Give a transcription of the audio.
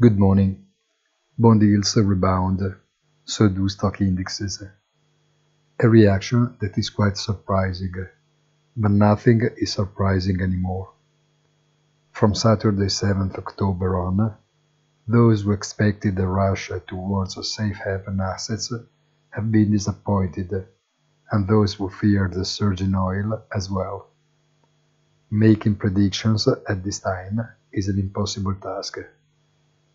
Good morning. Bond yields rebound, so do stock indexes. A reaction that is quite surprising, but nothing is surprising anymore. From Saturday 7th October on, those who expected a rush towards safe haven assets have been disappointed, and those who feared the surge in oil as well. Making predictions at this time is an impossible task.